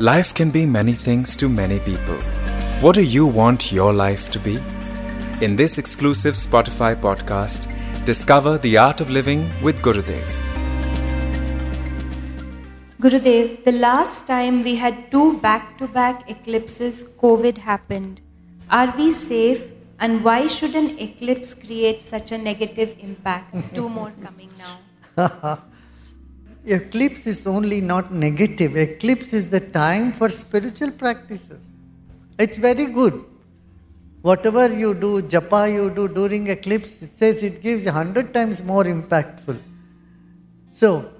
Life can be many things to many people. What do you want your life to be? In this exclusive Spotify podcast, discover the art of living with Gurudev. Gurudev, the last time we had two back to back eclipses, COVID happened. Are we safe? And why should an eclipse create such a negative impact? two more coming now. eclipse is only not negative, eclipse is the time for spiritual practices. It's very good. Whatever you do, japa you do during eclipse, it says it gives a hundred times more impactful. So,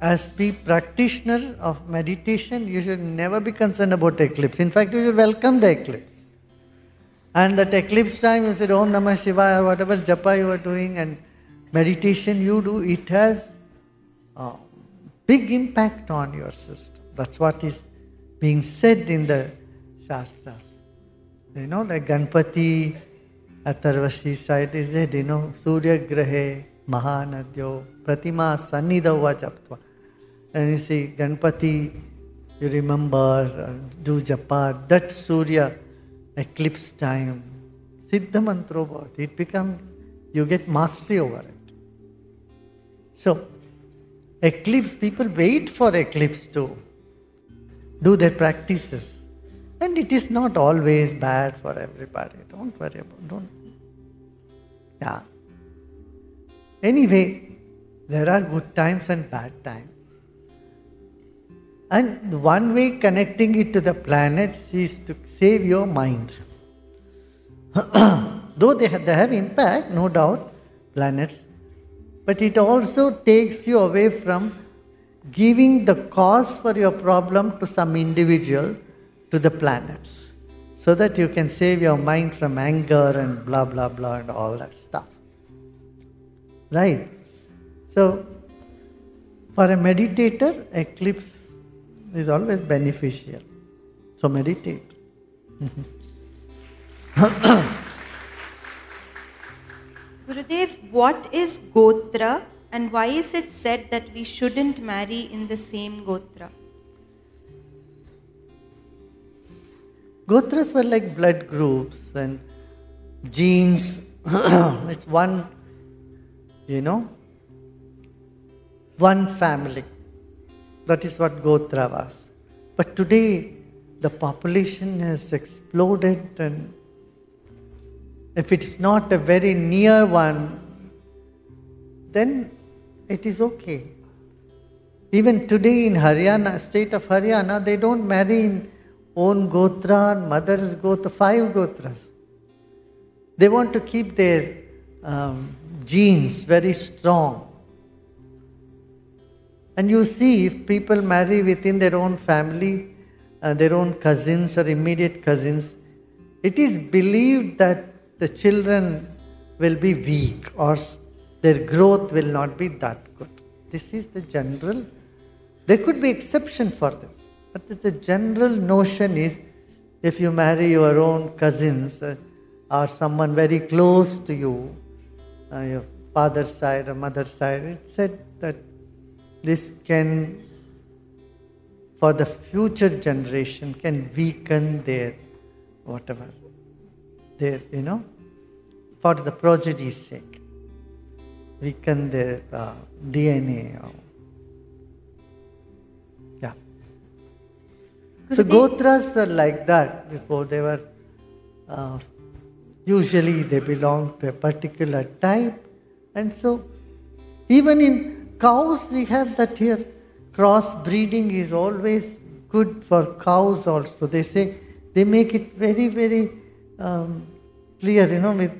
as the practitioner of meditation, you should never be concerned about eclipse. In fact, you should welcome the eclipse. And that eclipse time, you said Om Namah Shivaya, or whatever japa you are doing and meditation you do, it has big impact on your system. That's what is being said in the Shastras. You know, the Ganpati Atharvashi side is said, you know, Surya Grahe Mahanadyo Pratima Sannidava Japtva. And you see, Ganpati, you remember, uh, do japa, that Surya eclipse time, Siddha mantra it becomes, you get mastery over it. So, eclipse, people wait for eclipse to do their practices. And it is not always bad for everybody. Don't worry about don't. Yeah. Anyway, there are good times and bad times. And one way connecting it to the planets is to save your mind. Though they have, they have impact, no doubt, planets, but it also takes you away from giving the cause for your problem to some individual, to the planets, so that you can save your mind from anger and blah, blah, blah, and all that stuff. Right? So, for a meditator, eclipse is always beneficial. So meditate. Gurudev, what is Gotra and why is it said that we shouldn't marry in the same Gotra? Gotras were like blood groups and genes. it's one, you know, one family. That is what Gotra was. But today, the population has exploded, and if it's not a very near one, then it is okay. Even today in Haryana, state of Haryana, they don't marry in own Gotra and mother's Gotra, five Gotras. They want to keep their um, genes very strong. And you see, if people marry within their own family, uh, their own cousins or immediate cousins, it is believed that the children will be weak or their growth will not be that good. This is the general. There could be exception for this, but the general notion is if you marry your own cousins uh, or someone very close to you, uh, your father's side or mother's side, it said that this can, for the future generation, can weaken their whatever, their, you know, for the progeny's sake, weaken their uh, DNA. Or, yeah. So Gotras are like that before they were. Uh, usually they belong to a particular type, and so even in cows, we have that here. Cross breeding is always good for cows also. They say they make it very, very um, clear, you know, with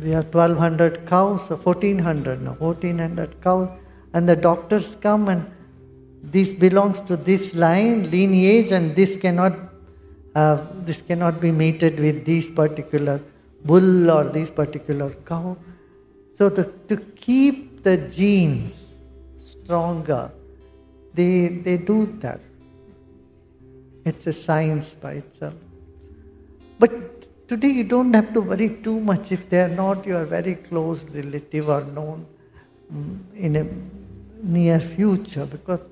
we have 1200 cows, 1400 no, 1400 cows, and the doctors come and this belongs to this line, lineage, and this cannot uh, this cannot be mated with this particular bull or this particular cow. So the, to keep the genes stronger. They, they do that. It's a science by itself. But today you don't have to worry too much if they are not your very close relative or known mm, in a near future because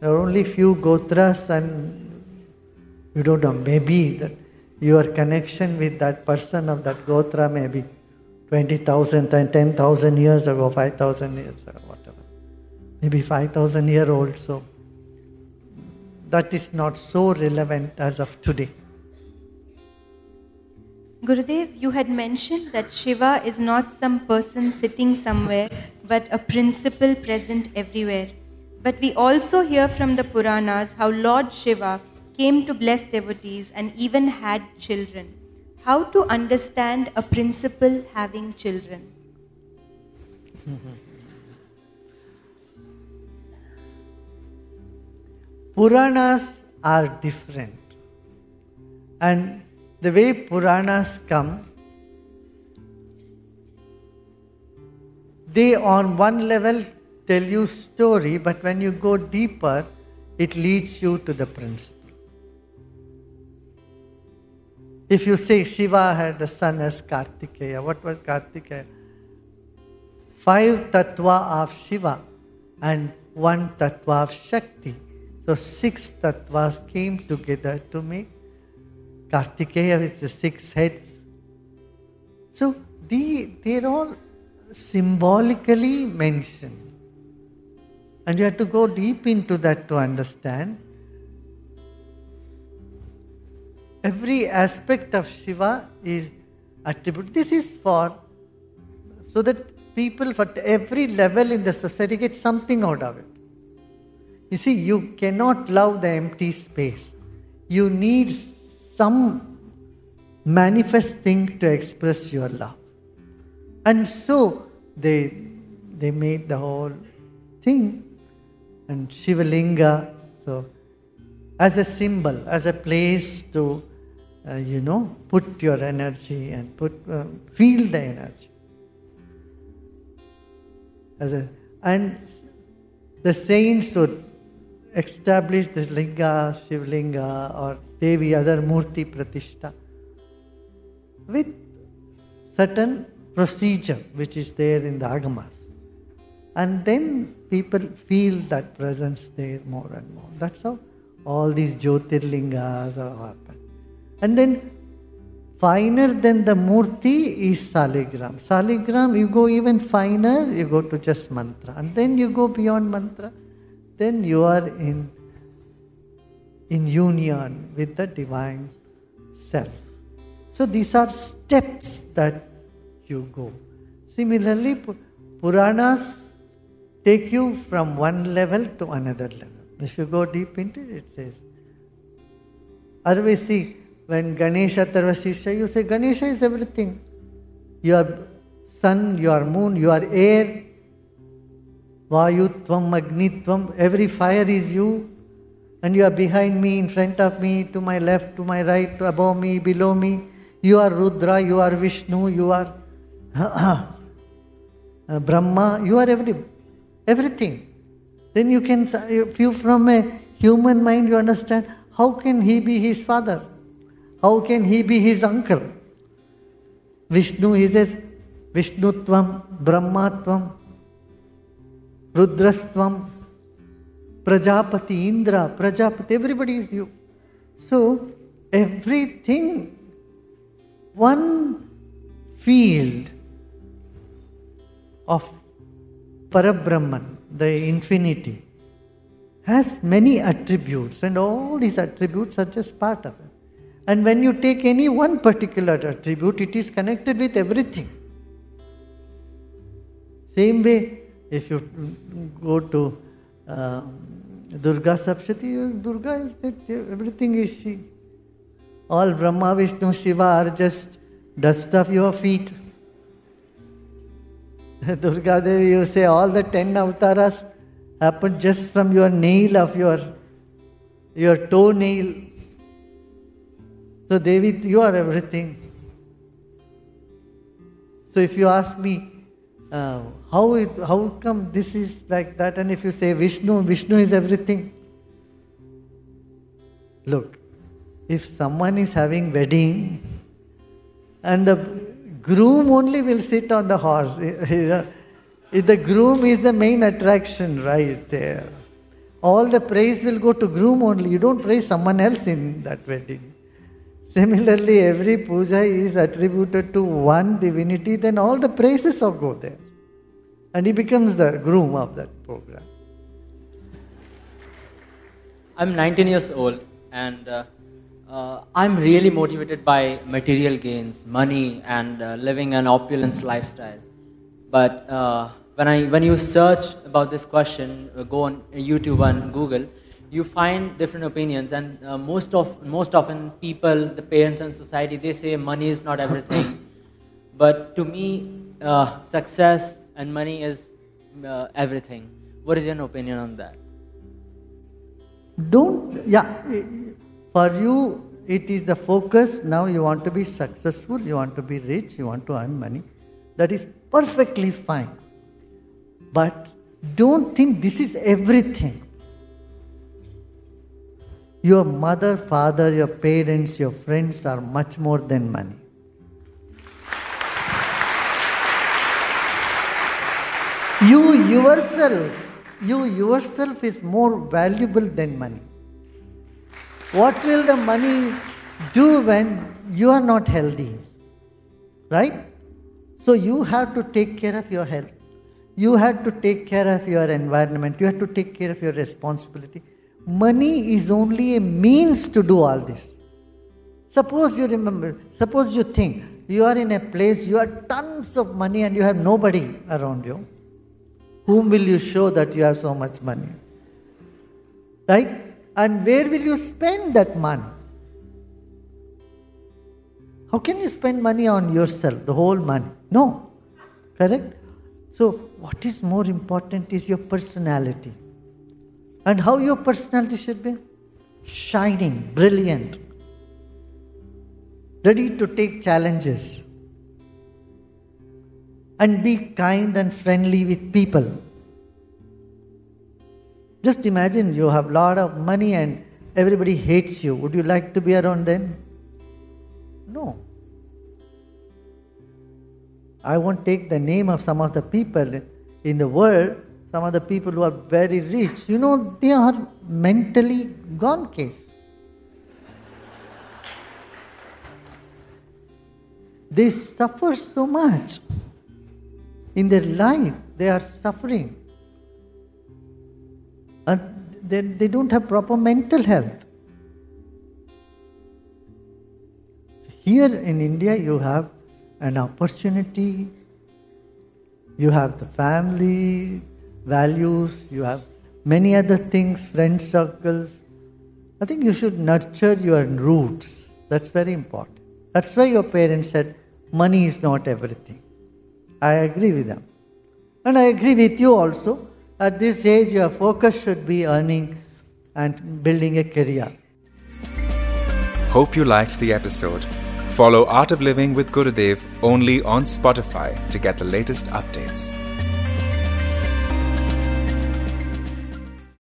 There are only few Gotras, and you don't know, maybe that your connection with that person of that Gotra may be 20,000 and 10,000 years ago, 5,000 years ago, whatever. Maybe 5,000 year old, so that is not so relevant as of today. Gurudev, you had mentioned that Shiva is not some person sitting somewhere, but a principle present everywhere. But we also hear from the Puranas how Lord Shiva came to bless devotees and even had children. How to understand a principle having children? Puranas are different. And the way Puranas come, they on one level tell you story, but when you go deeper, it leads you to the principle. If you say Shiva had a son as Kartikeya, what was Kartikeya? Five tattva of Shiva and one tattva of Shakti. So six tattvas came together to make Kartikeya with the six heads. So they, they're all symbolically mentioned. And you have to go deep into that to understand. Every aspect of Shiva is attributed. This is for so that people for every level in the society get something out of it. You see, you cannot love the empty space. You need some manifest thing to express your love. And so they, they made the whole thing. And Shivalinga, so as a symbol, as a place to, uh, you know, put your energy and put, uh, feel the energy. As a, and the saints would establish the linga, Shivlinga, or Devi, other Murti Pratishta, with certain procedure which is there in the Agamas. And then people feel that presence there more and more. That's how all these Jyotirlingas are happen. And then finer than the Murti is Saligram. Saligram, you go even finer, you go to just mantra. And then you go beyond mantra, then you are in in union with the divine self. So these are steps that you go. Similarly, Puranas take you from one level to another level. If you go deep into it, it says. Otherwise, see, when Ganesha Atharvashirsha, you say Ganesha is everything. Your sun, your moon, your air, Vayutvam, Magnitvam, every fire is you and you are behind me, in front of me, to my left, to my right, above me, below me. You are Rudra, you are Vishnu, you are uh, Brahma, you are every, everything. Then you can, if you from a human mind, you understand how can he be his father? How can he be his uncle? Vishnu, he says, Vishnutvam, Brahmatvam, Rudrastvam, Prajapati, Indra, Prajapati, everybody is you. So, everything, one field of Parabrahman, the infinity, has many attributes, and all these attributes are just part of it. And when you take any one particular attribute, it is connected with everything. Same way, if you go to uh, Durga Saptashati, Durga is that everything is she. All Brahma, Vishnu, Shiva are just dust of your feet. Durga Devi, you say all the ten avatars happened just from your nail of your your toenail. So Devi, you are everything. So if you ask me, uh, how, it, how come this is like that? And if you say Vishnu, Vishnu is everything. Look, if someone is having wedding and the groom only will sit on the horse, if the groom is the main attraction right there. all the praise will go to groom only. You don't praise someone else in that wedding. Similarly, every puja is attributed to one divinity, then all the praises will go there. And he becomes the groom of that program. I'm 19 years old and uh, uh, I'm really motivated by material gains, money, and uh, living an opulence lifestyle. But uh, when, I, when you search about this question, uh, go on YouTube and Google, you find different opinions. And uh, most, of, most often, people, the parents, and society, they say money is not everything. but to me, uh, success and money is everything. What is your opinion on that? Don't, yeah, for you, it is the focus. Now you want to be successful, you want to be rich, you want to earn money. That is perfectly fine. But don't think this is everything. Your mother, father, your parents, your friends are much more than money. You yourself, you yourself is more valuable than money. What will the money do when you are not healthy? Right? So you have to take care of your health. You have to take care of your environment. You have to take care of your responsibility. Money is only a means to do all this. Suppose you remember, suppose you think you are in a place, you have tons of money and you have nobody around you. Whom will you show that you have so much money? Right? And where will you spend that money? How can you spend money on yourself, the whole money? No. Correct? So, what is more important is your personality. And how your personality should be? Shining, brilliant, ready to take challenges, and be kind and friendly with people. Just imagine you have a lot of money and everybody hates you. Would you like to be around them? No. I won't take the name of some of the people in the world, some of the people who are very rich. You know, they are mentally gone case. They suffer so much in their life, they are suffering and they, they don't have proper mental health. Here in India, you have an opportunity, you have the family, values, you have many other things, friend circles. I think you should nurture your roots. That's very important. That's why your parents said money is not everything. I agree with them. And I agree with you also at this age, your focus should be earning and building a career. Hope you liked the episode. Follow Art of Living with Gurudev only on Spotify to get the latest updates.